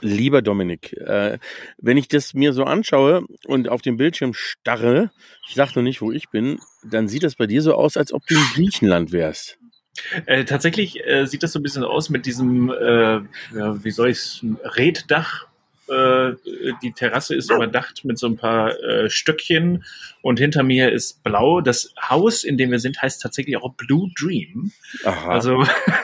Lieber Dominik, äh, wenn ich das mir so anschaue und auf dem Bildschirm starre, ich sag noch nicht, wo ich bin, dann sieht das bei dir so aus, als ob du in Griechenland wärst. Äh, tatsächlich äh, sieht das so ein bisschen aus mit diesem, äh, ja, wie soll ich es, Reddach. Äh, die Terrasse ist überdacht mit so ein paar äh, Stöckchen und hinter mir ist blau. Das Haus, in dem wir sind, heißt tatsächlich auch Blue Dream. Aha. Also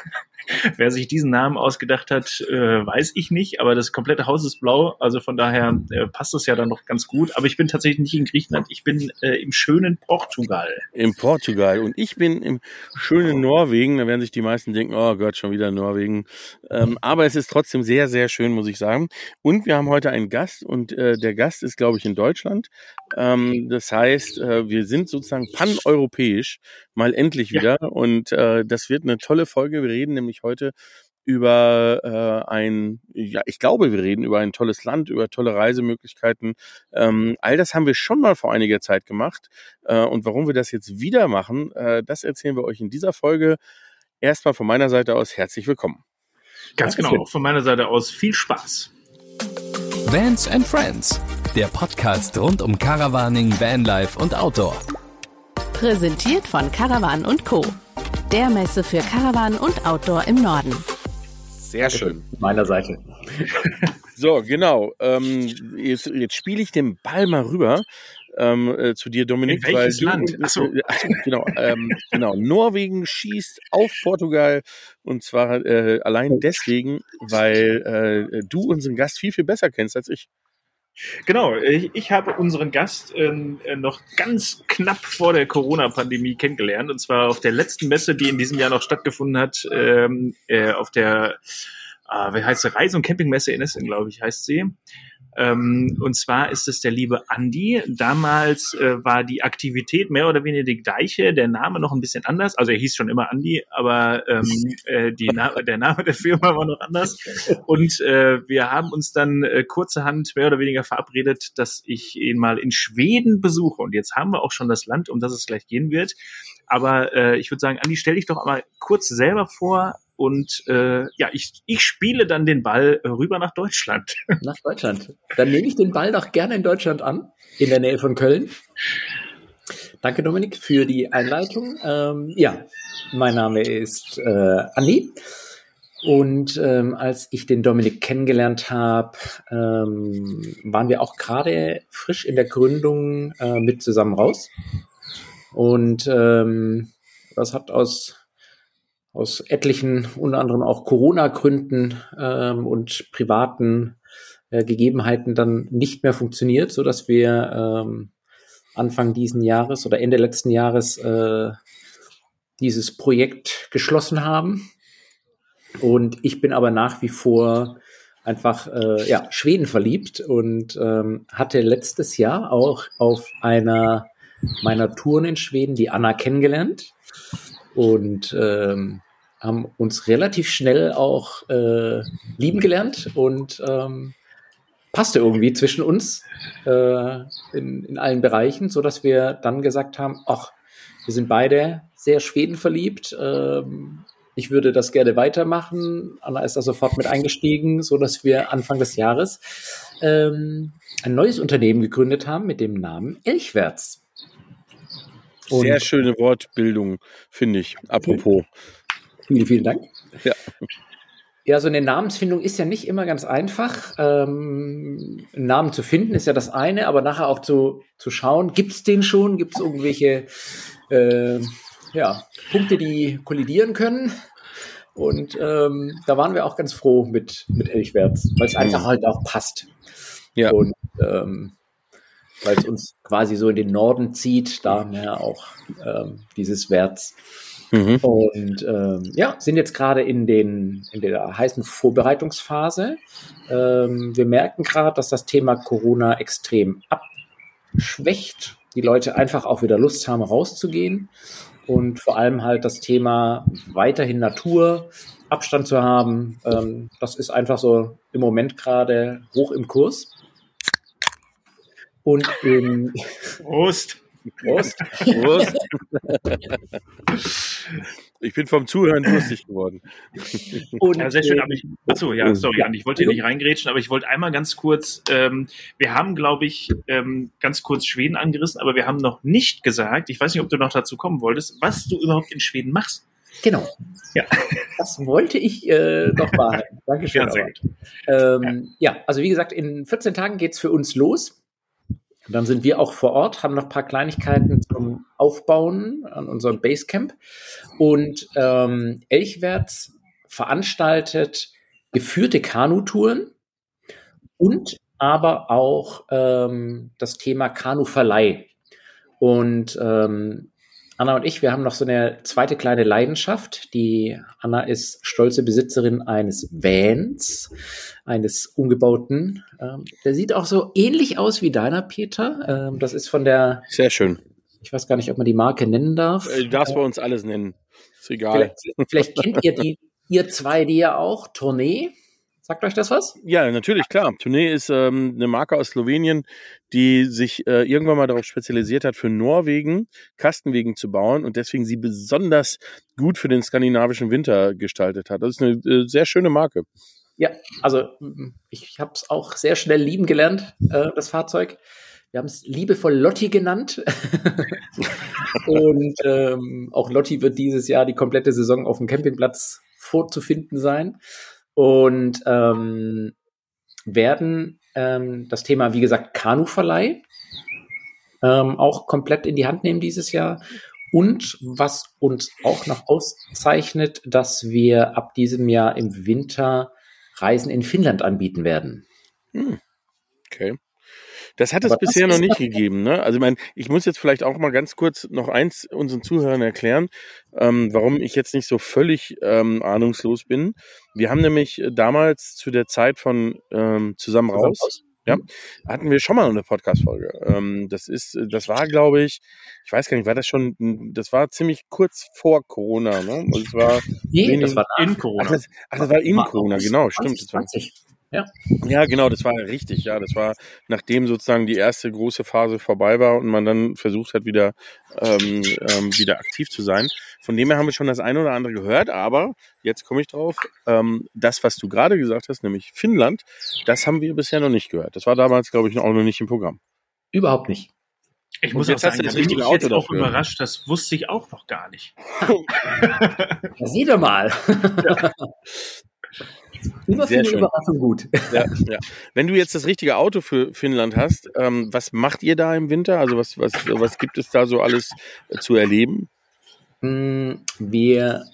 Wer sich diesen Namen ausgedacht hat, äh, weiß ich nicht, aber das komplette Haus ist blau, also von daher äh, passt das ja dann noch ganz gut. Aber ich bin tatsächlich nicht in Griechenland, ich bin äh, im schönen Portugal. Im Portugal und ich bin im schönen Norwegen. Da werden sich die meisten denken, oh Gott, schon wieder Norwegen. Ähm, aber es ist trotzdem sehr, sehr schön, muss ich sagen. Und wir haben heute einen Gast und äh, der Gast ist, glaube ich, in Deutschland. Ähm, das heißt, äh, wir sind sozusagen paneuropäisch mal endlich wieder ja. und äh, das wird eine tolle Folge. Wir reden nämlich heute über äh, ein, ja, ich glaube, wir reden über ein tolles Land, über tolle Reisemöglichkeiten. Ähm, all das haben wir schon mal vor einiger Zeit gemacht. Äh, und warum wir das jetzt wieder machen, äh, das erzählen wir euch in dieser Folge. Erstmal von meiner Seite aus herzlich willkommen. Ganz genau, von meiner Seite aus viel Spaß. Vans and Friends der Podcast rund um Caravaning, Vanlife und Outdoor. Präsentiert von Caravan Co. Der Messe für Caravan und Outdoor im Norden. Sehr schön. Meiner Seite. So, genau. Ähm, jetzt, jetzt spiele ich den Ball mal rüber ähm, äh, zu dir, Dominik. In welches weil Land? Achso. Äh, genau, ähm, genau. Norwegen schießt auf Portugal und zwar äh, allein deswegen, weil äh, du unseren Gast viel, viel besser kennst als ich. Genau, ich, ich habe unseren Gast ähm, äh, noch ganz knapp vor der Corona-Pandemie kennengelernt und zwar auf der letzten Messe, die in diesem Jahr noch stattgefunden hat, ähm, äh, auf der, äh, wie heißt sie, Reise- und Campingmesse in Essen, glaube ich, heißt sie. Ähm, und zwar ist es der liebe Andi. Damals äh, war die Aktivität mehr oder weniger die gleiche, der Name noch ein bisschen anders. Also er hieß schon immer Andi, aber ähm, äh, die Na der Name der Firma war noch anders. Und äh, wir haben uns dann äh, kurzerhand mehr oder weniger verabredet, dass ich ihn mal in Schweden besuche. Und jetzt haben wir auch schon das Land, um das es gleich gehen wird. Aber äh, ich würde sagen, Andi, stell dich doch einmal kurz selber vor, und äh, ja, ich, ich spiele dann den Ball rüber nach Deutschland. Nach Deutschland. Dann nehme ich den Ball doch gerne in Deutschland an, in der Nähe von Köln. Danke, Dominik, für die Einleitung. Ähm, ja, mein Name ist äh, Andi. Und ähm, als ich den Dominik kennengelernt habe, ähm, waren wir auch gerade frisch in der Gründung äh, mit zusammen raus. Und ähm, das hat aus aus etlichen, unter anderem auch Corona-Gründen ähm, und privaten äh, Gegebenheiten dann nicht mehr funktioniert, so dass wir ähm, Anfang diesen Jahres oder Ende letzten Jahres äh, dieses Projekt geschlossen haben. Und ich bin aber nach wie vor einfach äh, ja, Schweden verliebt und ähm, hatte letztes Jahr auch auf einer meiner Touren in Schweden die Anna kennengelernt. Und ähm, haben uns relativ schnell auch äh, lieben gelernt und ähm, passte irgendwie zwischen uns äh, in, in allen Bereichen, so dass wir dann gesagt haben, ach, wir sind beide sehr Schweden verliebt. Ähm, ich würde das gerne weitermachen. Anna ist da sofort mit eingestiegen, so dass wir Anfang des Jahres ähm, ein neues Unternehmen gegründet haben mit dem Namen Elchwärts. Und Sehr schöne Wortbildung, finde ich. Apropos. Vielen, vielen Dank. Ja. Ja, so eine Namensfindung ist ja nicht immer ganz einfach. Ähm, einen Namen zu finden ist ja das eine, aber nachher auch zu, zu schauen, gibt es den schon? Gibt es irgendwelche äh, ja, Punkte, die kollidieren können? Und ähm, da waren wir auch ganz froh mit, mit Elchwärts, weil es einfach halt auch passt. Ja. Und ähm, weil es uns quasi so in den Norden zieht, da mehr auch ähm, dieses Wärts. Mhm. Und ähm, ja, sind jetzt gerade in, den, in der heißen Vorbereitungsphase. Ähm, wir merken gerade, dass das Thema Corona extrem abschwächt. Die Leute einfach auch wieder Lust haben, rauszugehen. Und vor allem halt das Thema weiterhin Natur, Abstand zu haben. Ähm, das ist einfach so im Moment gerade hoch im Kurs. Und in Prost! Prost! Prost! Ich bin vom Zuhören lustig geworden. Und, ja, sehr schön. Aber ich, achso, ja, sorry, ja, ich wollte hier nicht reingrätschen, aber ich wollte einmal ganz kurz, ähm, wir haben, glaube ich, ähm, ganz kurz Schweden angerissen, aber wir haben noch nicht gesagt, ich weiß nicht, ob du noch dazu kommen wolltest, was du überhaupt in Schweden machst. Genau. Ja. Das wollte ich äh, noch behalten. Dankeschön. Ja, sehr gut. Ähm, ja. ja, also wie gesagt, in 14 Tagen geht's für uns los. Und dann sind wir auch vor Ort, haben noch ein paar Kleinigkeiten zum Aufbauen an unserem Basecamp. Und ähm, Elchwärts veranstaltet geführte Kanutouren und aber auch ähm, das Thema Kanuverleih. Und ähm, Anna und ich, wir haben noch so eine zweite kleine Leidenschaft. Die Anna ist stolze Besitzerin eines Vans, eines umgebauten. Ähm, der sieht auch so ähnlich aus wie deiner, Peter. Ähm, das ist von der. Sehr schön. Ich weiß gar nicht, ob man die Marke nennen darf. Äh, du darfst bei uns alles nennen. Ist egal. Vielleicht, vielleicht kennt ihr die, ihr zwei die ja auch. Tournee. Sagt euch das was? Ja, natürlich, klar. Tournee ist ähm, eine Marke aus Slowenien, die sich äh, irgendwann mal darauf spezialisiert hat, für Norwegen Kastenwegen zu bauen und deswegen sie besonders gut für den skandinavischen Winter gestaltet hat. Das ist eine äh, sehr schöne Marke. Ja, also ich habe es auch sehr schnell lieben gelernt, äh, das Fahrzeug. Wir haben es liebevoll Lotti genannt. und ähm, auch Lotti wird dieses Jahr die komplette Saison auf dem Campingplatz vorzufinden sein und ähm, werden ähm, das Thema, wie gesagt, Kanuverleih ähm, auch komplett in die Hand nehmen dieses Jahr. Und was uns auch noch auszeichnet, dass wir ab diesem Jahr im Winter Reisen in Finnland anbieten werden. Hm. Okay. Das hat es bisher noch nicht gegeben. Ne? Also ich meine, ich muss jetzt vielleicht auch mal ganz kurz noch eins unseren Zuhörern erklären, ähm, warum ich jetzt nicht so völlig ähm, ahnungslos bin. Wir haben nämlich damals zu der Zeit von ähm, Zusammen raus, ja, hatten wir schon mal eine Podcast-Folge. Ähm, das ist, das war, glaube ich, ich weiß gar nicht, war das schon, das war ziemlich kurz vor Corona, ne? Also es war nee, das war in Corona. Ach, das, ach, das war in Corona, genau, stimmt. 2020. Ja. ja, genau, das war richtig, ja. Das war, nachdem sozusagen die erste große Phase vorbei war und man dann versucht hat, wieder, ähm, ähm, wieder aktiv zu sein. Von dem her haben wir schon das eine oder andere gehört, aber jetzt komme ich drauf, ähm, das, was du gerade gesagt hast, nämlich Finnland, das haben wir bisher noch nicht gehört. Das war damals, glaube ich, auch noch nicht im Programm. Überhaupt nicht. Ich muss jetzt auch sagen, das richtige Auto jetzt auch dafür. überrascht, das wusste ich auch noch gar nicht. sieh doch mal. Ja. Immer Sehr schön. Überraschung gut. Ja, ja. Wenn du jetzt das richtige Auto für Finnland hast, ähm, was macht ihr da im Winter? Also was, was, was gibt es da so alles äh, zu erleben? Mm, wir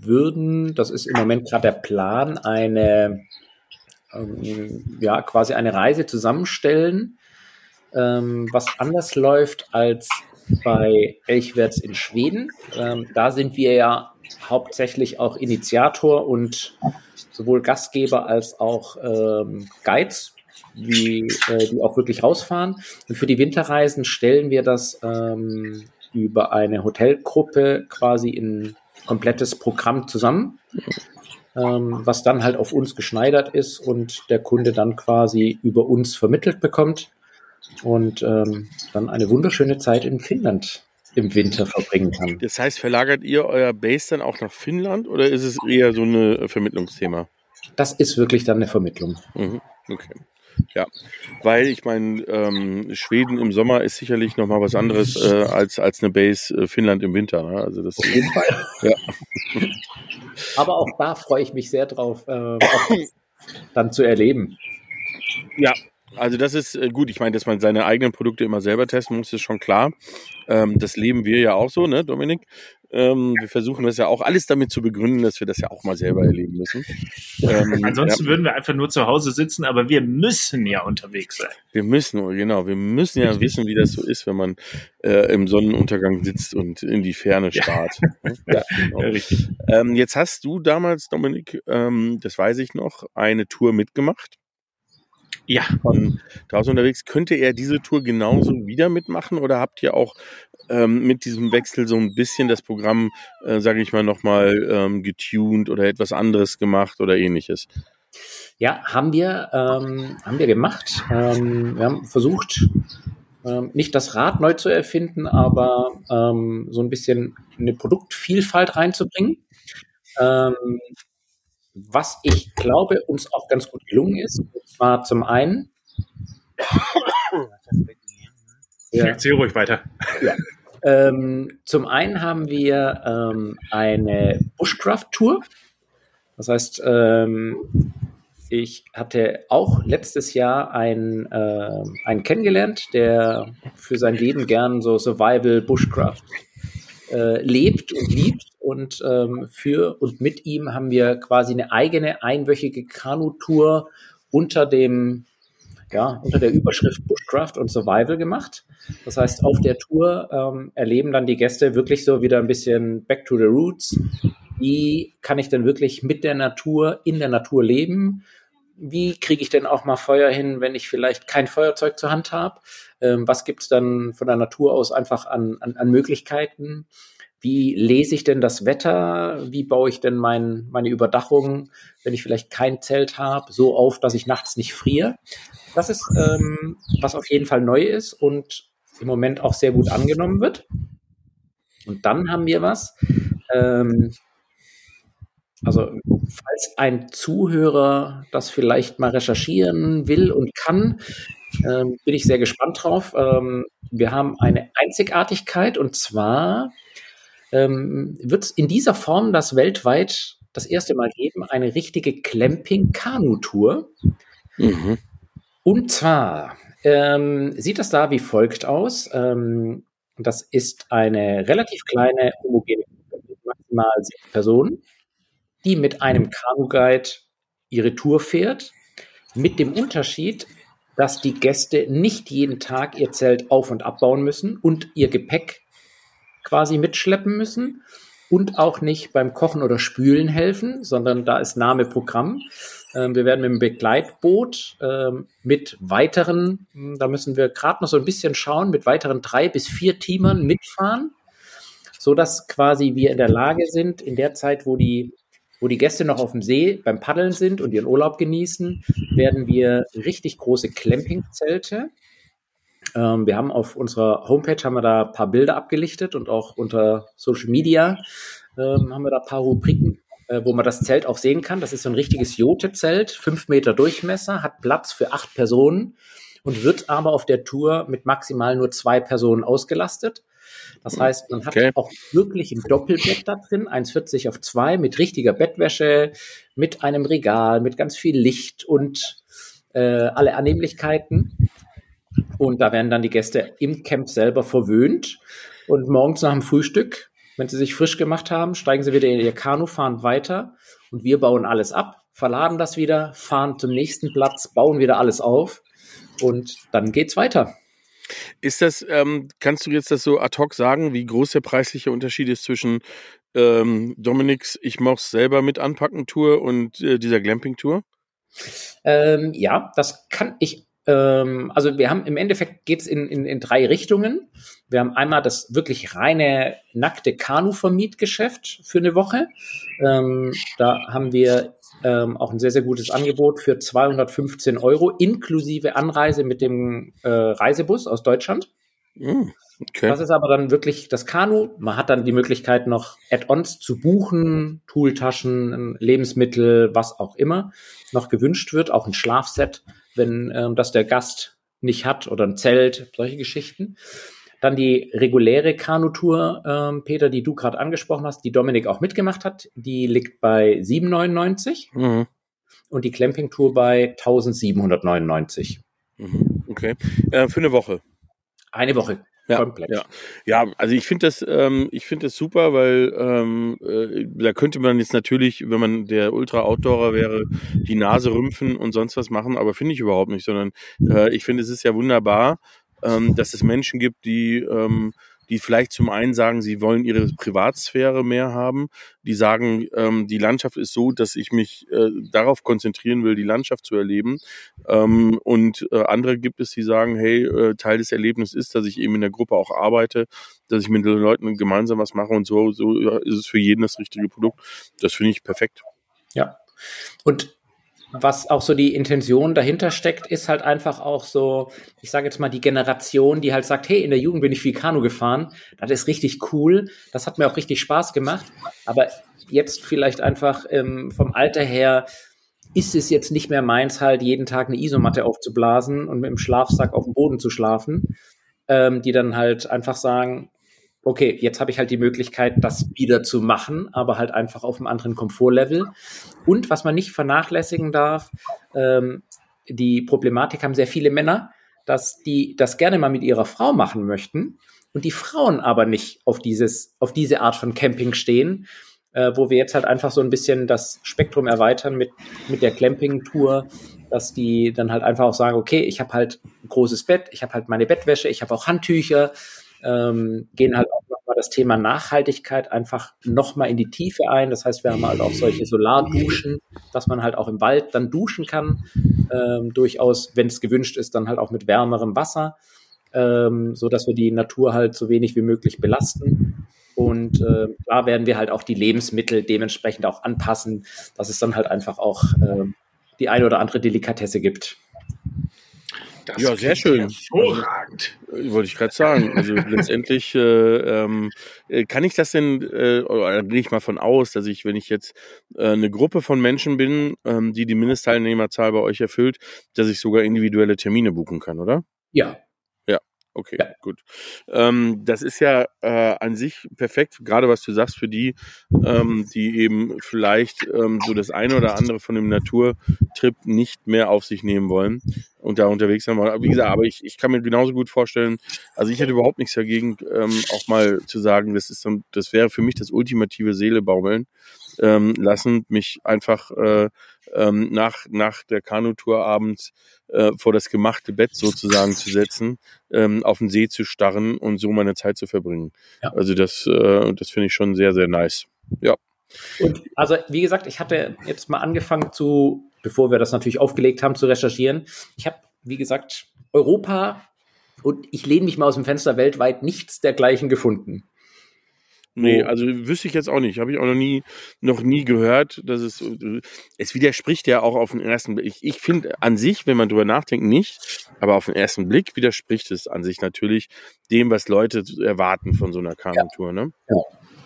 würden, das ist im Moment gerade der Plan, eine ähm, ja quasi eine Reise zusammenstellen, ähm, was anders läuft als bei Elchwärts in Schweden. Ähm, da sind wir ja hauptsächlich auch Initiator und sowohl Gastgeber als auch ähm, Guides, wie, äh, die auch wirklich rausfahren. Und für die Winterreisen stellen wir das ähm, über eine Hotelgruppe quasi in komplettes Programm zusammen, ähm, was dann halt auf uns geschneidert ist und der Kunde dann quasi über uns vermittelt bekommt und ähm, dann eine wunderschöne Zeit in Finnland im Winter verbringen kann. Das heißt, verlagert ihr euer Base dann auch nach Finnland oder ist es eher so ein Vermittlungsthema? Das ist wirklich dann eine Vermittlung. Mhm. Okay. Ja, weil ich meine, ähm, Schweden im Sommer ist sicherlich noch mal was anderes äh, als als eine Base äh, Finnland im Winter. Ne? Also das auf jeden Fall. Ja. Aber auch da freue ich mich sehr drauf, äh, dann zu erleben. Ja, also das ist äh, gut. Ich meine, dass man seine eigenen Produkte immer selber testen muss, ist schon klar. Ähm, das leben wir ja auch so, ne, Dominik? Ähm, wir versuchen das ja auch alles damit zu begründen, dass wir das ja auch mal selber erleben müssen. Ähm, Ansonsten ja. würden wir einfach nur zu Hause sitzen, aber wir müssen ja unterwegs sein. Wir müssen, genau, wir müssen ja wissen, wie das so ist, wenn man äh, im Sonnenuntergang sitzt und in die Ferne starrt. Ja, ja genau. ja richtig. Ähm, jetzt hast du damals, Dominik, ähm, das weiß ich noch, eine Tour mitgemacht ja. von draußen unterwegs. Könnte er diese Tour genauso wieder mitmachen oder habt ihr auch ähm, mit diesem Wechsel so ein bisschen das Programm, äh, sage ich mal, nochmal ähm, getuned oder etwas anderes gemacht oder ähnliches? Ja, haben wir, ähm, haben wir gemacht. Ähm, wir haben versucht, ähm, nicht das Rad neu zu erfinden, aber ähm, so ein bisschen eine Produktvielfalt reinzubringen. Was ich glaube, uns auch ganz gut gelungen ist, war zum einen. ja. Erzähl ruhig weiter. Ja. Ähm, zum einen haben wir ähm, eine Bushcraft-Tour. Das heißt, ähm, ich hatte auch letztes Jahr einen, äh, einen kennengelernt, der für sein Leben gern so Survival Bushcraft äh, lebt und liebt. Und ähm, für und mit ihm haben wir quasi eine eigene einwöchige Kanutour unter dem ja, unter der Überschrift Bushcraft und Survival gemacht. Das heißt, auf der Tour ähm, erleben dann die Gäste wirklich so wieder ein bisschen Back to the Roots. Wie kann ich denn wirklich mit der Natur, in der Natur leben? Wie kriege ich denn auch mal Feuer hin, wenn ich vielleicht kein Feuerzeug zur Hand habe? Ähm, was gibt es dann von der Natur aus einfach an, an, an Möglichkeiten? Wie lese ich denn das Wetter? Wie baue ich denn mein, meine Überdachung, wenn ich vielleicht kein Zelt habe, so auf, dass ich nachts nicht friere? Das ist, ähm, was auf jeden Fall neu ist und im Moment auch sehr gut angenommen wird. Und dann haben wir was. Ähm, also, falls ein Zuhörer das vielleicht mal recherchieren will und kann, ähm, bin ich sehr gespannt drauf. Ähm, wir haben eine Einzigartigkeit und zwar ähm, wird es in dieser Form das weltweit das erste Mal geben, eine richtige Clamping-Kanu-Tour. Mhm. Und zwar ähm, sieht das da wie folgt aus. Ähm, das ist eine relativ kleine homogene Gruppe mit maximal sechs Personen, die mit einem Kanu-Guide ihre Tour fährt, mit dem Unterschied, dass die Gäste nicht jeden Tag ihr Zelt auf- und abbauen müssen und ihr Gepäck quasi mitschleppen müssen und auch nicht beim Kochen oder Spülen helfen, sondern da ist Name Programm. Ähm, wir werden mit dem Begleitboot ähm, mit weiteren, hm, da müssen wir gerade noch so ein bisschen schauen, mit weiteren drei bis vier Teamern mitfahren, so dass quasi wir in der Lage sind, in der Zeit, wo die wo die Gäste noch auf dem See beim Paddeln sind und ihren Urlaub genießen, werden wir richtig große Clampingzelte ähm, wir haben auf unserer Homepage haben wir da ein paar Bilder abgelichtet und auch unter Social Media ähm, haben wir da ein paar Rubriken, äh, wo man das Zelt auch sehen kann. Das ist so ein richtiges Jote-Zelt, fünf Meter Durchmesser, hat Platz für acht Personen und wird aber auf der Tour mit maximal nur zwei Personen ausgelastet. Das heißt, man hat okay. auch wirklich ein Doppelbett da drin, 1,40 auf 2, mit richtiger Bettwäsche, mit einem Regal, mit ganz viel Licht und äh, alle Annehmlichkeiten. Und da werden dann die Gäste im Camp selber verwöhnt. Und morgens nach dem Frühstück, wenn sie sich frisch gemacht haben, steigen sie wieder in ihr Kanu, fahren weiter und wir bauen alles ab, verladen das wieder, fahren zum nächsten Platz, bauen wieder alles auf und dann geht's weiter. Ist das, ähm, kannst du jetzt das so ad hoc sagen, wie groß der preisliche Unterschied ist zwischen ähm, Dominiks Ich mach's selber mit anpacken Tour und äh, dieser Glamping Tour? Ähm, ja, das kann ich ähm, also wir haben im Endeffekt geht's in, in, in drei Richtungen. Wir haben einmal das wirklich reine nackte Kanu-Vermietgeschäft für eine Woche. Ähm, da haben wir ähm, auch ein sehr, sehr gutes Angebot für 215 Euro inklusive Anreise mit dem äh, Reisebus aus Deutschland. Mm, okay. Das ist aber dann wirklich das Kanu. Man hat dann die Möglichkeit, noch Add-ons zu buchen, Tooltaschen, Lebensmittel, was auch immer noch gewünscht wird, auch ein Schlafset wenn ähm, das der Gast nicht hat oder ein Zelt, solche Geschichten. Dann die reguläre Kanutour, ähm, Peter, die du gerade angesprochen hast, die Dominik auch mitgemacht hat, die liegt bei 7,99 mhm. und die Clamping-Tour bei 1799. Mhm. Okay. Äh, für eine Woche. Eine Woche, ja, komplett. Ja, ja also ich finde das, ähm, ich finde das super, weil ähm, äh, da könnte man jetzt natürlich, wenn man der Ultra-Outdoorer wäre, die Nase rümpfen und sonst was machen, aber finde ich überhaupt nicht, sondern äh, ich finde, es ist ja wunderbar, ähm, dass es Menschen gibt, die ähm, die vielleicht zum einen sagen, sie wollen ihre Privatsphäre mehr haben, die sagen, ähm, die Landschaft ist so, dass ich mich äh, darauf konzentrieren will, die Landschaft zu erleben. Ähm, und äh, andere gibt es, die sagen, hey, äh, Teil des Erlebnisses ist, dass ich eben in der Gruppe auch arbeite, dass ich mit den Leuten gemeinsam was mache und so, so ist es für jeden das richtige Produkt. Das finde ich perfekt. Ja. Und was auch so die Intention dahinter steckt, ist halt einfach auch so, ich sage jetzt mal, die Generation, die halt sagt, hey, in der Jugend bin ich viel Kanu gefahren, das ist richtig cool, das hat mir auch richtig Spaß gemacht, aber jetzt vielleicht einfach ähm, vom Alter her ist es jetzt nicht mehr meins, halt jeden Tag eine Isomatte aufzublasen und mit dem Schlafsack auf dem Boden zu schlafen, ähm, die dann halt einfach sagen, okay, jetzt habe ich halt die Möglichkeit, das wieder zu machen, aber halt einfach auf einem anderen Komfortlevel. Und was man nicht vernachlässigen darf, ähm, die Problematik haben sehr viele Männer, dass die das gerne mal mit ihrer Frau machen möchten und die Frauen aber nicht auf dieses, auf diese Art von Camping stehen, äh, wo wir jetzt halt einfach so ein bisschen das Spektrum erweitern mit, mit der Clamping-Tour, dass die dann halt einfach auch sagen, okay, ich habe halt ein großes Bett, ich habe halt meine Bettwäsche, ich habe auch Handtücher, ähm, gehen halt auch nochmal das Thema Nachhaltigkeit einfach nochmal in die Tiefe ein. Das heißt, wir haben halt auch solche Solarduschen, dass man halt auch im Wald dann duschen kann. Ähm, durchaus, wenn es gewünscht ist, dann halt auch mit wärmerem Wasser, ähm, so dass wir die Natur halt so wenig wie möglich belasten. Und äh, da werden wir halt auch die Lebensmittel dementsprechend auch anpassen, dass es dann halt einfach auch äh, die eine oder andere Delikatesse gibt. Das ja, sehr schön. Hervorragend. Also, wollte ich gerade sagen. Also letztendlich äh, ähm, äh, kann ich das denn, äh, oder gehe ich mal von aus, dass ich, wenn ich jetzt äh, eine Gruppe von Menschen bin, ähm, die die Mindestteilnehmerzahl bei euch erfüllt, dass ich sogar individuelle Termine buchen kann, oder? Ja, Okay, ja. gut. Ähm, das ist ja äh, an sich perfekt, gerade was du sagst, für die, ähm, die eben vielleicht ähm, so das eine oder andere von dem Naturtrip nicht mehr auf sich nehmen wollen und da unterwegs sein wollen. Wie gesagt, aber ich, ich kann mir genauso gut vorstellen, also ich hätte überhaupt nichts dagegen, ähm, auch mal zu sagen, das ist das wäre für mich das ultimative Seelebaumeln ähm, lassen, mich einfach äh, ähm, nach, nach der Kanutour abends äh, vor das gemachte Bett sozusagen zu setzen, ähm, auf den See zu starren und so meine Zeit zu verbringen. Ja. Also das, äh, das finde ich schon sehr, sehr nice. Ja. Und also wie gesagt, ich hatte jetzt mal angefangen zu, bevor wir das natürlich aufgelegt haben, zu recherchieren. Ich habe, wie gesagt, Europa und ich lehne mich mal aus dem Fenster weltweit nichts dergleichen gefunden. Nee, also wüsste ich jetzt auch nicht. Habe ich auch noch nie, noch nie gehört, dass es, es widerspricht ja auch auf den ersten Blick. Ich, ich finde an sich, wenn man drüber nachdenkt, nicht, aber auf den ersten Blick widerspricht es an sich natürlich dem, was Leute erwarten von so einer Kanutour, ne? Ja.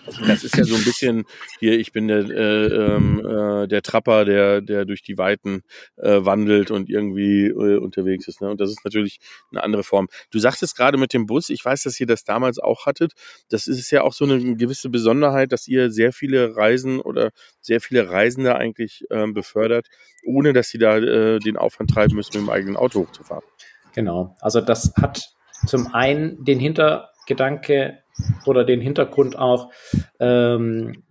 Das ist ja so ein bisschen hier, ich bin der, äh, ähm, äh, der Trapper, der, der durch die Weiten äh, wandelt und irgendwie äh, unterwegs ist. Ne? Und das ist natürlich eine andere Form. Du sagtest gerade mit dem Bus, ich weiß, dass ihr das damals auch hattet. Das ist ja auch so eine gewisse Besonderheit, dass ihr sehr viele Reisen oder sehr viele Reisende eigentlich äh, befördert, ohne dass sie da äh, den Aufwand treiben müssen, mit dem eigenen Auto hochzufahren. Genau. Also das hat zum einen den Hintergedanke, oder den Hintergrund auch, ähm,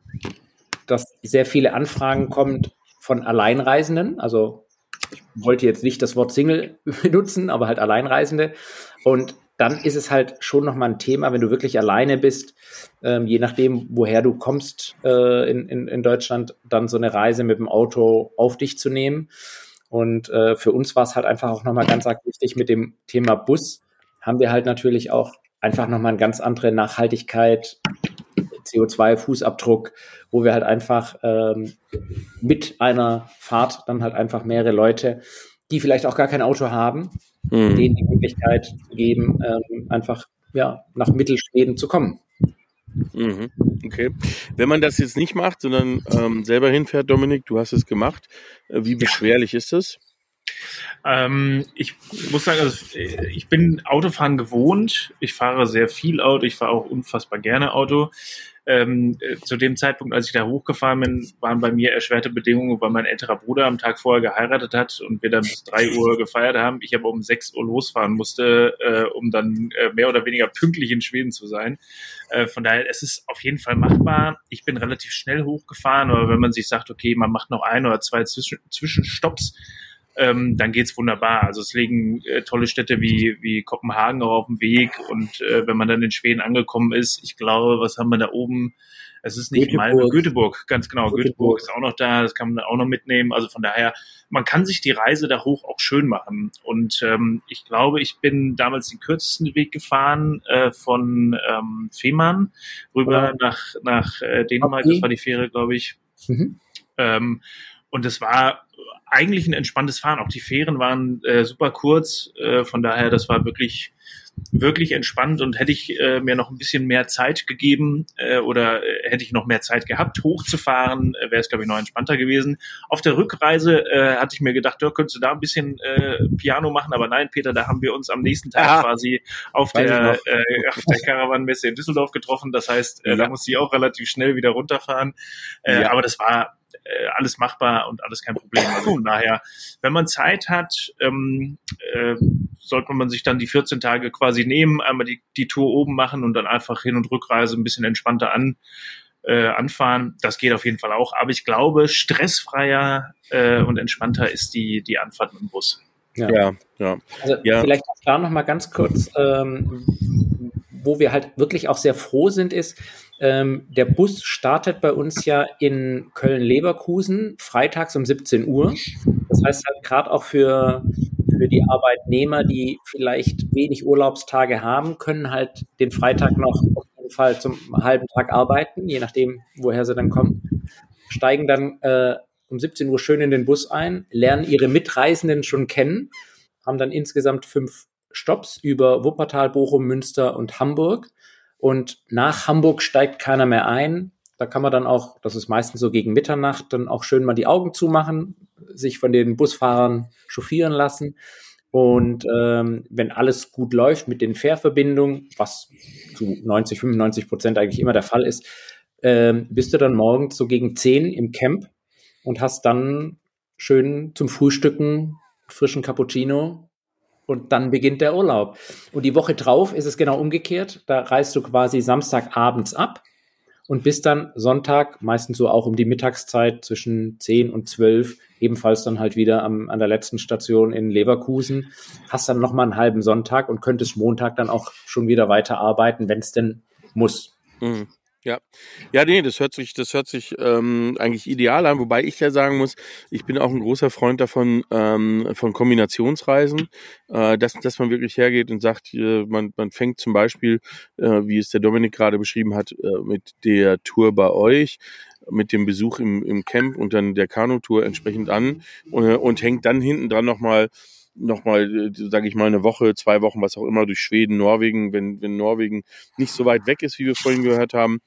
dass sehr viele Anfragen kommen von Alleinreisenden. Also ich wollte jetzt nicht das Wort Single benutzen, aber halt Alleinreisende. Und dann ist es halt schon nochmal ein Thema, wenn du wirklich alleine bist, ähm, je nachdem, woher du kommst äh, in, in, in Deutschland, dann so eine Reise mit dem Auto auf dich zu nehmen. Und äh, für uns war es halt einfach auch nochmal ganz arg wichtig mit dem Thema Bus, haben wir halt natürlich auch einfach nochmal eine ganz andere Nachhaltigkeit, CO2-Fußabdruck, wo wir halt einfach ähm, mit einer Fahrt dann halt einfach mehrere Leute, die vielleicht auch gar kein Auto haben, mhm. denen die Möglichkeit geben, ähm, einfach ja, nach Mittelschweden zu kommen. Mhm. Okay. Wenn man das jetzt nicht macht, sondern ähm, selber hinfährt, Dominik, du hast es gemacht, äh, wie beschwerlich ist es? Ähm, ich muss sagen, also ich bin Autofahren gewohnt. Ich fahre sehr viel Auto. Ich fahre auch unfassbar gerne Auto. Ähm, äh, zu dem Zeitpunkt, als ich da hochgefahren bin, waren bei mir erschwerte Bedingungen, weil mein älterer Bruder am Tag vorher geheiratet hat und wir dann bis drei Uhr gefeiert haben. Ich aber um sechs Uhr losfahren musste, äh, um dann äh, mehr oder weniger pünktlich in Schweden zu sein. Äh, von daher, es ist auf jeden Fall machbar. Ich bin relativ schnell hochgefahren, aber wenn man sich sagt, okay, man macht noch ein oder zwei Zwischen Zwischenstopps, ähm, dann geht's wunderbar. Also es liegen äh, tolle Städte wie, wie Kopenhagen auch auf dem Weg und äh, wenn man dann in Schweden angekommen ist, ich glaube, was haben wir da oben? Es ist nicht Göteborg. Malmö, Göteborg, ganz genau. Göteborg. Göteborg ist auch noch da, das kann man auch noch mitnehmen. Also von daher, man kann sich die Reise da hoch auch schön machen. Und ähm, ich glaube, ich bin damals den kürzesten Weg gefahren äh, von ähm, Fehmarn rüber ja. nach, nach äh, Dänemark. Okay. Das war die Fähre, glaube ich. Mhm. Ähm, und es war eigentlich ein entspanntes Fahren. Auch die Fähren waren äh, super kurz. Äh, von daher, das war wirklich wirklich entspannt und hätte ich äh, mir noch ein bisschen mehr Zeit gegeben äh, oder äh, hätte ich noch mehr Zeit gehabt, hochzufahren, äh, wäre es, glaube ich, noch entspannter gewesen. Auf der Rückreise äh, hatte ich mir gedacht, ja, könntest du da ein bisschen äh, Piano machen, aber nein, Peter, da haben wir uns am nächsten Tag ah, quasi auf der, äh, auf der Caravan-Messe in Düsseldorf getroffen. Das heißt, äh, ja. da musste ich auch relativ schnell wieder runterfahren. Äh, ja. Aber das war äh, alles machbar und alles kein Problem. Also von daher, wenn man Zeit hat, ähm, äh, sollte man sich dann die 14 Tage quasi nehmen, einmal die, die Tour oben machen und dann einfach Hin- und Rückreise ein bisschen entspannter an, äh, anfahren. Das geht auf jeden Fall auch. Aber ich glaube, stressfreier äh, und entspannter ist die, die Anfahrt mit dem Bus. Ja, ja. ja. Also ja. vielleicht auch da noch mal ganz kurz, ähm, wo wir halt wirklich auch sehr froh sind, ist, ähm, der Bus startet bei uns ja in Köln-Leverkusen freitags um 17 Uhr. Das heißt halt gerade auch für, für die Arbeitnehmer, die vielleicht wenig Urlaubstage haben, können halt den Freitag noch auf jeden Fall zum halben Tag arbeiten, je nachdem, woher sie dann kommen. Steigen dann äh, um 17 Uhr schön in den Bus ein, lernen ihre Mitreisenden schon kennen, haben dann insgesamt fünf Stops über Wuppertal, Bochum, Münster und Hamburg und nach Hamburg steigt keiner mehr ein. Da kann man dann auch, das ist meistens so gegen Mitternacht, dann auch schön mal die Augen zumachen, sich von den Busfahrern chauffieren lassen. Und ähm, wenn alles gut läuft mit den Fährverbindungen, was zu 90, 95 Prozent eigentlich immer der Fall ist, ähm, bist du dann morgens so gegen 10 im Camp und hast dann schön zum Frühstücken frischen Cappuccino und dann beginnt der Urlaub. Und die Woche drauf ist es genau umgekehrt. Da reist du quasi Samstagabends ab und bist dann Sonntag, meistens so auch um die Mittagszeit zwischen 10 und 12, ebenfalls dann halt wieder am, an der letzten Station in Leverkusen, hast dann nochmal einen halben Sonntag und könntest Montag dann auch schon wieder weiterarbeiten, wenn es denn muss. Mhm. Ja, ja, nee, das hört sich, das hört sich ähm, eigentlich ideal an, wobei ich ja sagen muss, ich bin auch ein großer Freund davon ähm, von Kombinationsreisen, äh, dass, dass man wirklich hergeht und sagt, äh, man, man fängt zum Beispiel, äh, wie es der Dominik gerade beschrieben hat, äh, mit der Tour bei euch, mit dem Besuch im, im Camp und dann der Kanutour entsprechend an und, äh, und hängt dann hinten dran nochmal nochmal, äh, sage ich mal, eine Woche, zwei Wochen, was auch immer, durch Schweden, Norwegen, wenn, wenn Norwegen nicht so weit weg ist, wie wir vorhin gehört haben,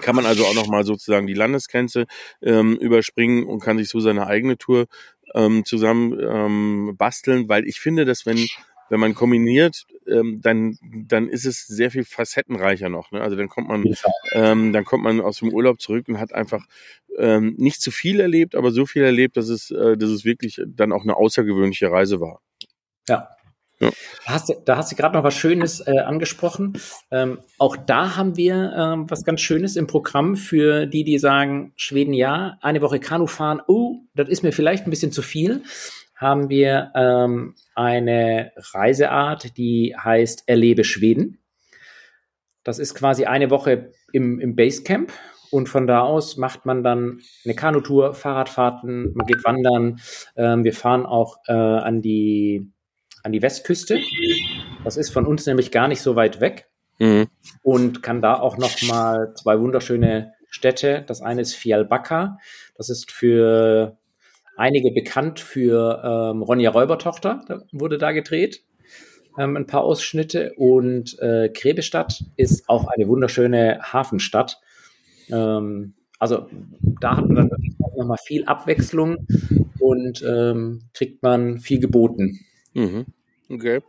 kann man also auch nochmal sozusagen die Landesgrenze ähm, überspringen und kann sich so seine eigene Tour ähm, zusammen ähm, basteln, weil ich finde, dass wenn wenn man kombiniert, ähm, dann, dann ist es sehr viel facettenreicher noch. Ne? Also dann kommt man, ähm, dann kommt man aus dem Urlaub zurück und hat einfach ähm, nicht zu viel erlebt, aber so viel erlebt, dass es, äh, dass es wirklich dann auch eine außergewöhnliche Reise war. Ja. Ja. Da hast du, da hast du gerade noch was Schönes äh, angesprochen. Ähm, auch da haben wir ähm, was ganz Schönes im Programm für die, die sagen, Schweden ja, eine Woche Kanu fahren, oh, das ist mir vielleicht ein bisschen zu viel haben wir ähm, eine Reiseart, die heißt Erlebe Schweden. Das ist quasi eine Woche im, im Basecamp und von da aus macht man dann eine Kanutour, Fahrradfahrten, man geht wandern. Ähm, wir fahren auch äh, an, die, an die Westküste. Das ist von uns nämlich gar nicht so weit weg mhm. und kann da auch noch mal zwei wunderschöne Städte. Das eine ist Fialbacca. Das ist für einige bekannt für ähm, Ronja Räubertochter, da wurde da gedreht. Ähm, ein paar Ausschnitte und äh, Grebestadt ist auch eine wunderschöne Hafenstadt. Ähm, also da hat man dann nochmal viel Abwechslung und ähm, kriegt man viel geboten. Mhm. Okay.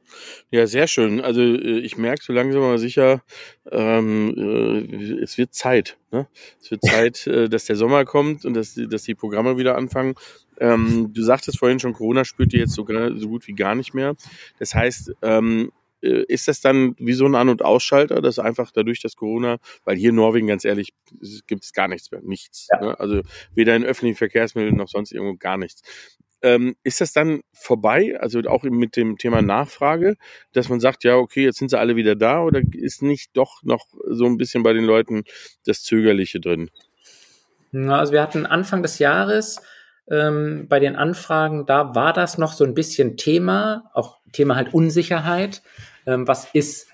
Ja, sehr schön. Also äh, ich merke so langsam aber sicher, ähm, äh, es wird Zeit. Ne? Es wird Zeit, äh, dass der Sommer kommt und dass, dass die Programme wieder anfangen. Ähm, du sagtest vorhin schon, Corona spürt ihr jetzt so, so gut wie gar nicht mehr. Das heißt, ähm, äh, ist das dann wie so ein An- und Ausschalter, dass einfach dadurch, dass Corona, weil hier in Norwegen, ganz ehrlich, gibt es gar nichts mehr, nichts. Ja. Ne? Also weder in öffentlichen Verkehrsmitteln noch sonst irgendwo gar nichts. Ähm, ist das dann vorbei, also auch mit dem Thema Nachfrage, dass man sagt, ja, okay, jetzt sind sie alle wieder da oder ist nicht doch noch so ein bisschen bei den Leuten das Zögerliche drin? Also wir hatten Anfang des Jahres ähm, bei den Anfragen, da war das noch so ein bisschen Thema, auch Thema halt Unsicherheit. Ähm, was ist,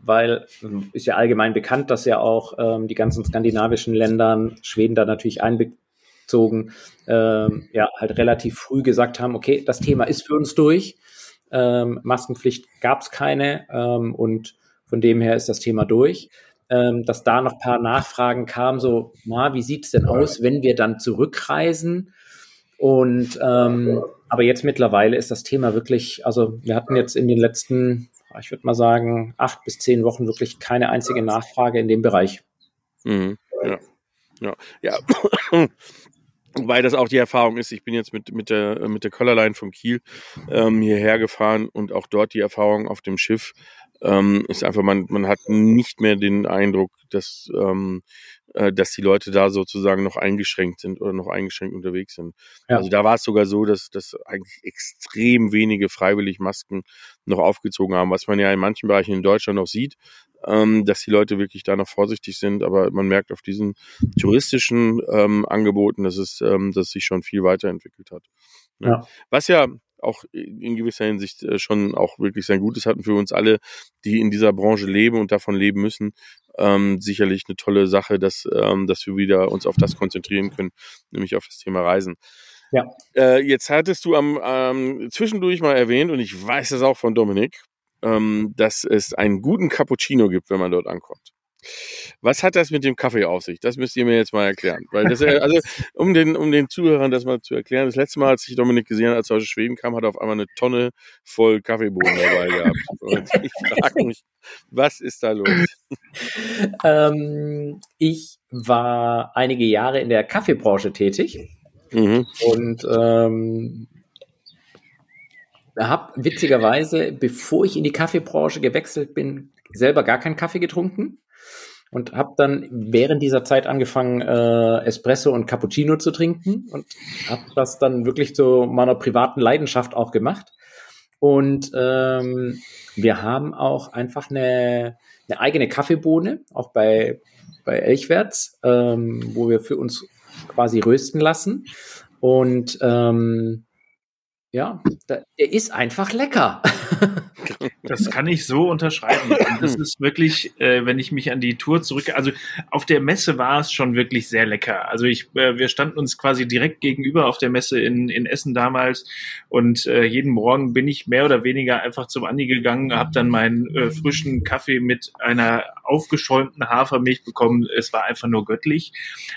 weil ähm, ist ja allgemein bekannt, dass ja auch ähm, die ganzen skandinavischen Ländern, Schweden da natürlich einbezogen, aufgezogen, ähm, ja, halt relativ früh gesagt haben, okay, das Thema ist für uns durch. Ähm, Maskenpflicht gab es keine ähm, und von dem her ist das Thema durch. Ähm, dass da noch paar Nachfragen kamen, so, na, wie sieht's denn aus, wenn wir dann zurückreisen? Und ähm, aber jetzt mittlerweile ist das Thema wirklich, also wir hatten jetzt in den letzten, ich würde mal sagen, acht bis zehn Wochen wirklich keine einzige Nachfrage in dem Bereich. Mhm. Ja. Ja. ja. Weil das auch die Erfahrung ist, ich bin jetzt mit, mit der, mit der Collarline vom Kiel ähm, hierher gefahren und auch dort die Erfahrung auf dem Schiff ähm, ist einfach, man, man hat nicht mehr den Eindruck, dass, ähm, äh, dass die Leute da sozusagen noch eingeschränkt sind oder noch eingeschränkt unterwegs sind. Ja. Also da war es sogar so, dass, dass eigentlich extrem wenige freiwillig Masken noch aufgezogen haben, was man ja in manchen Bereichen in Deutschland noch sieht ähm, dass die Leute wirklich da noch vorsichtig sind. Aber man merkt auf diesen touristischen ähm, Angeboten, dass es, ähm, dass sich schon viel weiterentwickelt hat. Ne? Ja. Was ja auch in gewisser Hinsicht äh, schon auch wirklich sein Gutes hatten für uns alle, die in dieser Branche leben und davon leben müssen. Ähm, sicherlich eine tolle Sache, dass, ähm, dass wir wieder uns auf das konzentrieren können, nämlich auf das Thema Reisen. Ja. Äh, jetzt hattest du am ähm, zwischendurch mal erwähnt, und ich weiß das auch von Dominik, ähm, dass es einen guten Cappuccino gibt, wenn man dort ankommt. Was hat das mit dem Kaffee auf sich? Das müsst ihr mir jetzt mal erklären. Weil das, also, um den, um den Zuhörern das mal zu erklären, das letzte Mal, als ich Dominik gesehen habe, als er aus Schweden kam, hat er auf einmal eine Tonne voll Kaffeebohnen dabei gehabt. Und ich frage mich, was ist da los? Ähm, ich war einige Jahre in der Kaffeebranche tätig. Mhm. Und ähm, habe witzigerweise, bevor ich in die Kaffeebranche gewechselt bin, selber gar keinen Kaffee getrunken und habe dann während dieser Zeit angefangen, äh, Espresso und Cappuccino zu trinken und habe das dann wirklich zu meiner privaten Leidenschaft auch gemacht. Und ähm, wir haben auch einfach eine, eine eigene Kaffeebohne, auch bei, bei Elchwärts, ähm, wo wir für uns quasi rösten lassen. Und ähm, ja, der ist einfach lecker. Das kann ich so unterschreiben. Das ist wirklich, äh, wenn ich mich an die Tour zurück, also auf der Messe war es schon wirklich sehr lecker. Also ich, äh, wir standen uns quasi direkt gegenüber auf der Messe in, in Essen damals und äh, jeden Morgen bin ich mehr oder weniger einfach zum Andi gegangen, habe dann meinen frischen Kaffee mit einer aufgeschäumten Hafermilch bekommen. Es war einfach nur göttlich.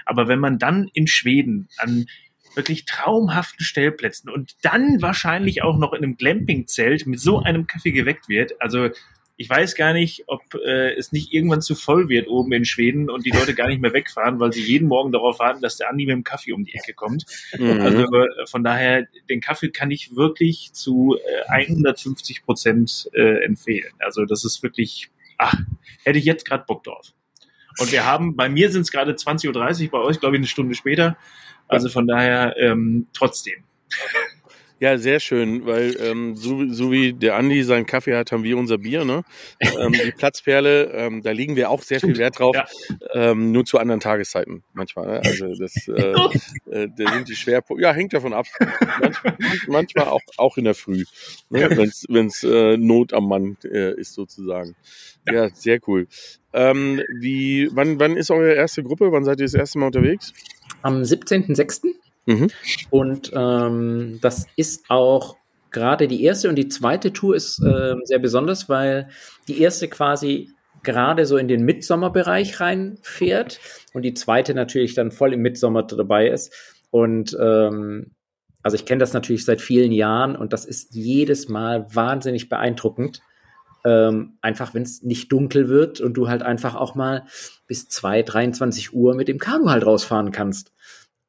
Aber wenn man dann in Schweden an wirklich traumhaften Stellplätzen und dann wahrscheinlich auch noch in einem Glamping-Zelt mit so einem Kaffee geweckt wird. Also ich weiß gar nicht, ob äh, es nicht irgendwann zu voll wird oben in Schweden und die Leute gar nicht mehr wegfahren, weil sie jeden Morgen darauf warten, dass der Andi mit dem Kaffee um die Ecke kommt. Mhm. Also äh, von daher, den Kaffee kann ich wirklich zu äh, 150 Prozent äh, empfehlen. Also das ist wirklich, ach, hätte ich jetzt gerade Bock drauf. Und wir haben, bei mir sind es gerade 20.30 Uhr, bei euch glaube ich eine Stunde später. Also von daher ähm, trotzdem. Ja, sehr schön, weil ähm, so, so wie der Andi seinen Kaffee hat, haben wir unser Bier, ne? Ähm, die Platzperle, ähm, da liegen wir auch sehr viel Wert drauf, ja. ähm, nur zu anderen Tageszeiten manchmal. Ne? Also das äh, äh, da sind die Schwerpunkte, ja, hängt davon ab. Manchmal, manchmal auch, auch in der Früh, ne? Wenn es äh, Not am Mann äh, ist sozusagen. Ja, ja sehr cool. Ähm, wie, wann, wann ist eure erste Gruppe? Wann seid ihr das erste Mal unterwegs? Am 17.06. Mhm. Und ähm, das ist auch gerade die erste und die zweite Tour ist äh, sehr besonders, weil die erste quasi gerade so in den Mitsommerbereich reinfährt und die zweite natürlich dann voll im Mitsommer dabei ist. Und ähm, also ich kenne das natürlich seit vielen Jahren und das ist jedes Mal wahnsinnig beeindruckend, ähm, einfach, wenn es nicht dunkel wird und du halt einfach auch mal bis 2, 23 Uhr mit dem Kanu halt rausfahren kannst.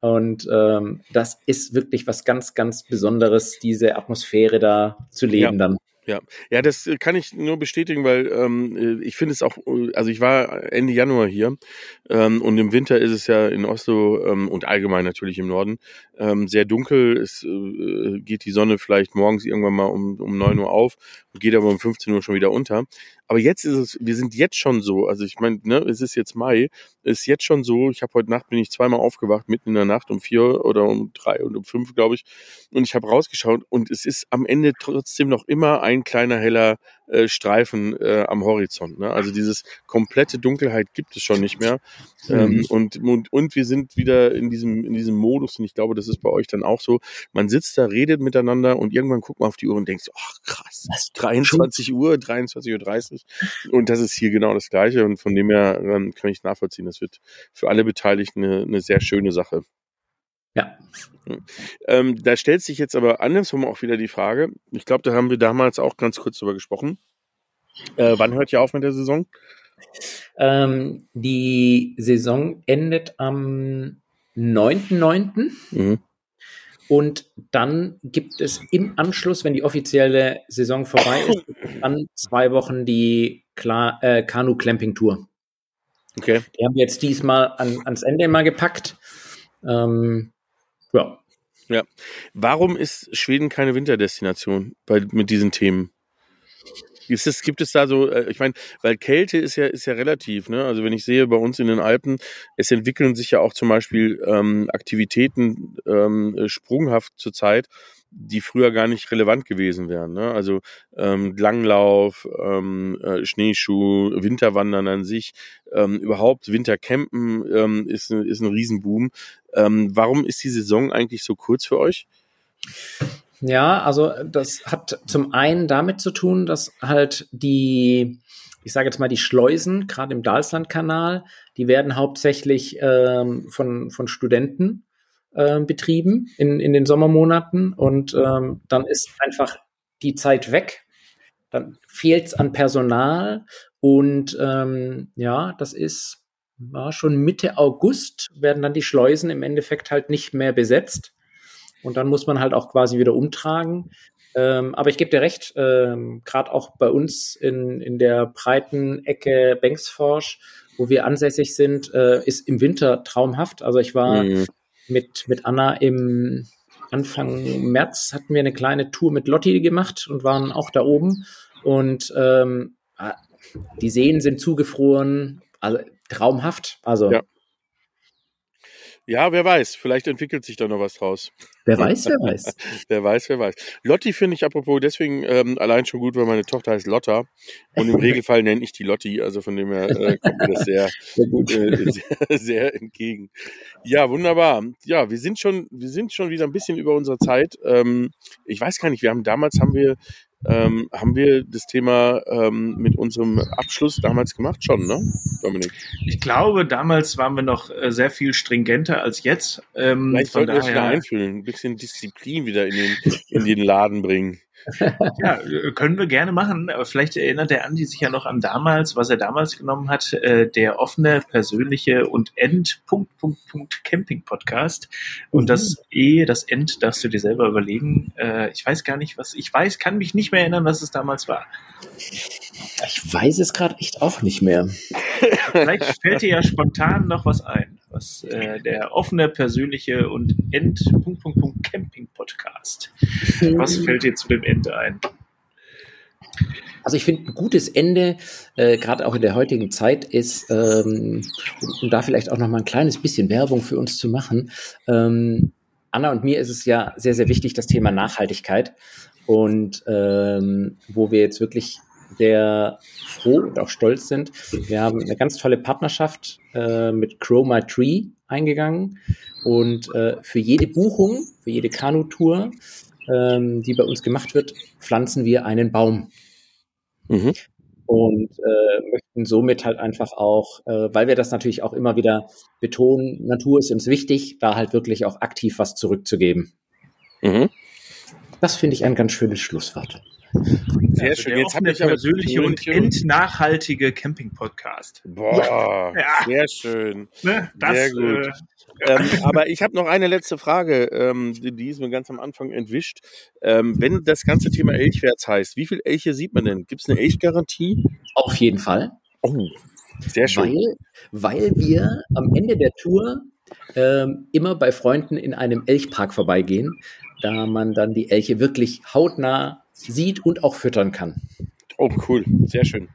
Und ähm, das ist wirklich was ganz, ganz Besonderes, diese Atmosphäre da zu leben ja. dann. Ja, ja, das äh, kann ich nur bestätigen, weil ähm, äh, ich finde es auch, äh, also ich war Ende Januar hier ähm, und im Winter ist es ja in Oslo ähm, und allgemein natürlich im Norden ähm, sehr dunkel. Es äh, geht die Sonne vielleicht morgens irgendwann mal um, um neun Uhr auf und geht aber um 15 Uhr schon wieder unter. Aber jetzt ist es, wir sind jetzt schon so, also ich meine, ne, es ist jetzt Mai, ist jetzt schon so, ich habe heute Nacht bin ich zweimal aufgewacht, mitten in der Nacht um vier oder um drei und um fünf, glaube ich, und ich habe rausgeschaut und es ist am Ende trotzdem noch immer ein kleiner heller äh, Streifen äh, am Horizont. Ne? Also dieses komplette Dunkelheit gibt es schon nicht mehr. Mhm. Ähm, und, und, und wir sind wieder in diesem, in diesem Modus, und ich glaube, das ist bei euch dann auch so. Man sitzt da, redet miteinander und irgendwann guckt man auf die Uhr und denkt, ach krass, 23 Uhr, 23.30 Uhr. Und das ist hier genau das Gleiche. Und von dem her ähm, kann ich nachvollziehen. Das wird für alle Beteiligten eine, eine sehr schöne Sache. Ja. Ähm, da stellt sich jetzt aber andersrum auch wieder die Frage, ich glaube, da haben wir damals auch ganz kurz drüber gesprochen. Äh, wann hört ihr auf mit der Saison? Ähm, die Saison endet am 9.9. Mhm. Und dann gibt es im Anschluss, wenn die offizielle Saison vorbei ist, dann zwei Wochen die Kla äh, Kanu-Clamping-Tour. Okay. Die haben wir jetzt diesmal an, ans Ende mal gepackt. Ähm, ja. Ja. Warum ist Schweden keine Winterdestination bei, mit diesen Themen? Ist es, gibt es da so, äh, ich meine, weil Kälte ist ja, ist ja relativ, ne? Also wenn ich sehe bei uns in den Alpen, es entwickeln sich ja auch zum Beispiel ähm, Aktivitäten ähm, sprunghaft zurzeit, die früher gar nicht relevant gewesen wären. Ne? Also ähm, Langlauf, ähm, äh, Schneeschuh, Winterwandern an sich, ähm, überhaupt Wintercampen ähm, ist, ist ein Riesenboom. Ähm, warum ist die Saison eigentlich so kurz für euch? Ja, also das hat zum einen damit zu tun, dass halt die, ich sage jetzt mal die Schleusen, gerade im Dalslandkanal, die werden hauptsächlich ähm, von, von Studenten äh, betrieben in, in den Sommermonaten und ähm, dann ist einfach die Zeit weg. Dann fehlt es an Personal und ähm, ja, das ist war schon Mitte August werden dann die Schleusen im Endeffekt halt nicht mehr besetzt und dann muss man halt auch quasi wieder umtragen. Ähm, aber ich gebe dir recht, ähm, gerade auch bei uns in, in der breiten Ecke Bengtsforsch, wo wir ansässig sind, äh, ist im Winter traumhaft. Also ich war mhm mit, mit Anna im Anfang März hatten wir eine kleine Tour mit Lotti gemacht und waren auch da oben. Und ähm, ah, die Seen sind zugefroren, also traumhaft. Also ja. Ja, wer weiß, vielleicht entwickelt sich da noch was draus. Wer weiß, wer weiß. wer weiß, wer weiß. Lotti finde ich apropos deswegen ähm, allein schon gut, weil meine Tochter heißt Lotta und im Regelfall nenne ich die Lotti, also von dem her äh, kommt mir das sehr, sehr, gut. Äh, sehr, sehr entgegen. Ja, wunderbar. Ja, wir sind schon, wir sind schon wieder ein bisschen über unserer Zeit. Ähm, ich weiß gar nicht, wir haben damals haben wir ähm, haben wir das Thema ähm, mit unserem Abschluss damals gemacht? Schon, ne, Dominik? Ich glaube, damals waren wir noch äh, sehr viel stringenter als jetzt. Ähm, Vielleicht sollten wir es wieder einfüllen, ein bisschen Disziplin wieder in den, in den Laden bringen ja, können wir gerne machen. Aber vielleicht erinnert der Andi sich ja noch an damals, was er damals genommen hat, äh, der offene, persönliche und End Punkt, Punkt, Punkt Camping Podcast. Und mhm. das E, das End darfst du dir selber überlegen. Äh, ich weiß gar nicht, was, ich weiß, kann mich nicht mehr erinnern, was es damals war. Ich weiß es gerade echt auch nicht mehr. Vielleicht fällt dir ja spontan noch was ein, was äh, der offene, persönliche und End Punkt, Punkt, Punkt Camping Podcast. Was fällt dir zu dem Ende ein? Also ich finde, ein gutes Ende, äh, gerade auch in der heutigen Zeit, ist, ähm, um da vielleicht auch noch mal ein kleines bisschen Werbung für uns zu machen. Ähm, Anna und mir ist es ja sehr, sehr wichtig, das Thema Nachhaltigkeit. Und ähm, wo wir jetzt wirklich sehr froh und auch stolz sind. Wir haben eine ganz tolle Partnerschaft äh, mit Chroma Tree eingegangen und äh, für jede Buchung, für jede Kanutour, ähm, die bei uns gemacht wird, pflanzen wir einen Baum. Mhm. Und äh, möchten somit halt einfach auch, äh, weil wir das natürlich auch immer wieder betonen, Natur ist uns wichtig, da halt wirklich auch aktiv was zurückzugeben. Mhm. Das finde ich ein ganz schönes Schlusswort. Sehr also schön. Jetzt haben wir der persönliche und entnachhaltige Camping-Podcast. Boah, ja. sehr schön. Ne? Das, sehr gut. Äh, ähm, aber ich habe noch eine letzte Frage, ähm, die ist mir ganz am Anfang entwischt. Ähm, wenn das ganze Thema Elchwärts heißt, wie viel Elche sieht man denn? Gibt es eine Elchgarantie? Auf jeden Fall. Oh, sehr schön. Weil, weil wir am Ende der Tour ähm, immer bei Freunden in einem Elchpark vorbeigehen, da man dann die Elche wirklich hautnah sieht und auch füttern kann. Oh, cool. Sehr schön.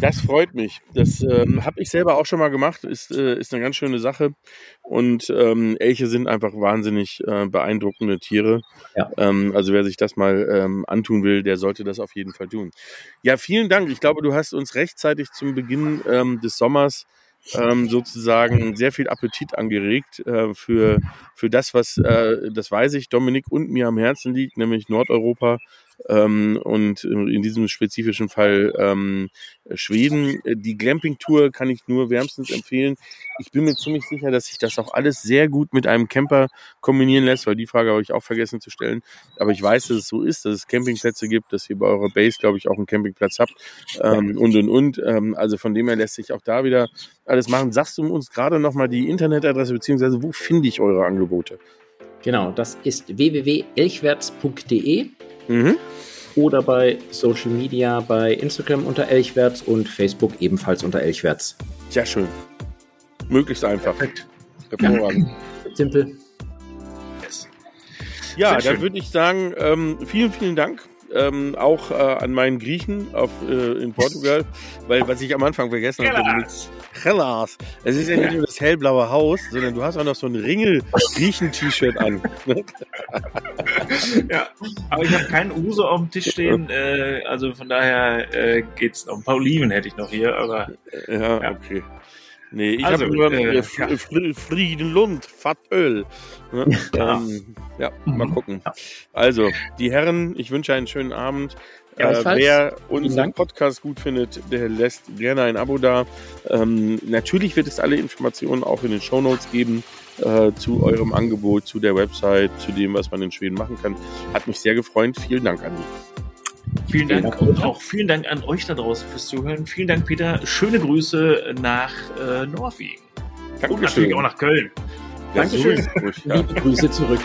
Das freut mich. Das ähm, habe ich selber auch schon mal gemacht. Ist, äh, ist eine ganz schöne Sache. Und ähm, Elche sind einfach wahnsinnig äh, beeindruckende Tiere. Ja. Ähm, also wer sich das mal ähm, antun will, der sollte das auf jeden Fall tun. Ja, vielen Dank. Ich glaube, du hast uns rechtzeitig zum Beginn ähm, des Sommers ähm, sozusagen sehr viel Appetit angeregt äh, für, für das, was, äh, das weiß ich, Dominik und mir am Herzen liegt, nämlich Nordeuropa ähm, und in diesem spezifischen Fall ähm, Schweden. Die Glamping-Tour kann ich nur wärmstens empfehlen. Ich bin mir ziemlich sicher, dass sich das auch alles sehr gut mit einem Camper kombinieren lässt, weil die Frage habe ich auch vergessen zu stellen. Aber ich weiß, dass es so ist, dass es Campingplätze gibt, dass ihr bei eurer Base, glaube ich, auch einen Campingplatz habt ähm, und und und. Ähm, also von dem her lässt sich auch da wieder alles machen. Sagst du uns gerade nochmal die Internetadresse, beziehungsweise wo finde ich eure Angebote? Genau, das ist www.elchwerts.de Mhm. oder bei Social Media bei Instagram unter Elchwerts und Facebook ebenfalls unter Elchwerts. Sehr schön. Möglichst einfach. Hervorragend. Simpel. Yes. Ja, Sehr dann schön. würde ich sagen, ähm, vielen, vielen Dank. Ähm, auch äh, an meinen Griechen auf, äh, in Portugal, weil was ich am Anfang vergessen habe, Hellas. Hellas. Es ist ja nicht nur das hellblaue Haus, sondern du hast auch noch so ein Ringel-Griechen-T-Shirt an. Ja, aber ich habe keinen Uso auf dem Tisch stehen, äh, also von daher äh, geht's noch. Ein paar Oliven hätte ich noch hier, aber Ja, Ja. okay. Nee, ich Also, habe nur äh, äh, Fr Fr Friedenlund, Fattöl. Ne? Ja. Ähm, ja, mal Mhm. gucken. Also, die Herren, ich wünsche einen schönen Abend. Äh, wer unseren. Podcast gut findet, der lässt gerne ein Abo da. Ähm, natürlich wird es alle Informationen auch in den Shownotes geben äh, zu eurem Angebot, zu der Website, zu dem, was man in Schweden machen kann. Hat mich sehr gefreut. Vielen Dank, Andi. Vielen Vielen Dank und auch vielen Dank an euch da draußen fürs Zuhören. Vielen Dank, Peter. Schöne Grüße nach äh, Norwegen. Und natürlich auch nach Köln. Ja, Dankeschön. ruhig, ja. Liebe Grüße zurück.